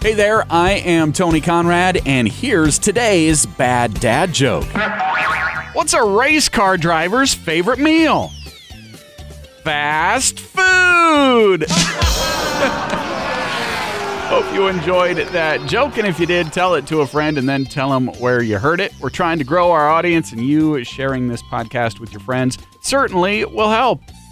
Hey there, I am Tony Conrad, and here's today's bad dad joke. What's a race car driver's favorite meal? Fast food! Hope you enjoyed that joke, and if you did, tell it to a friend and then tell them where you heard it. We're trying to grow our audience, and you sharing this podcast with your friends certainly will help.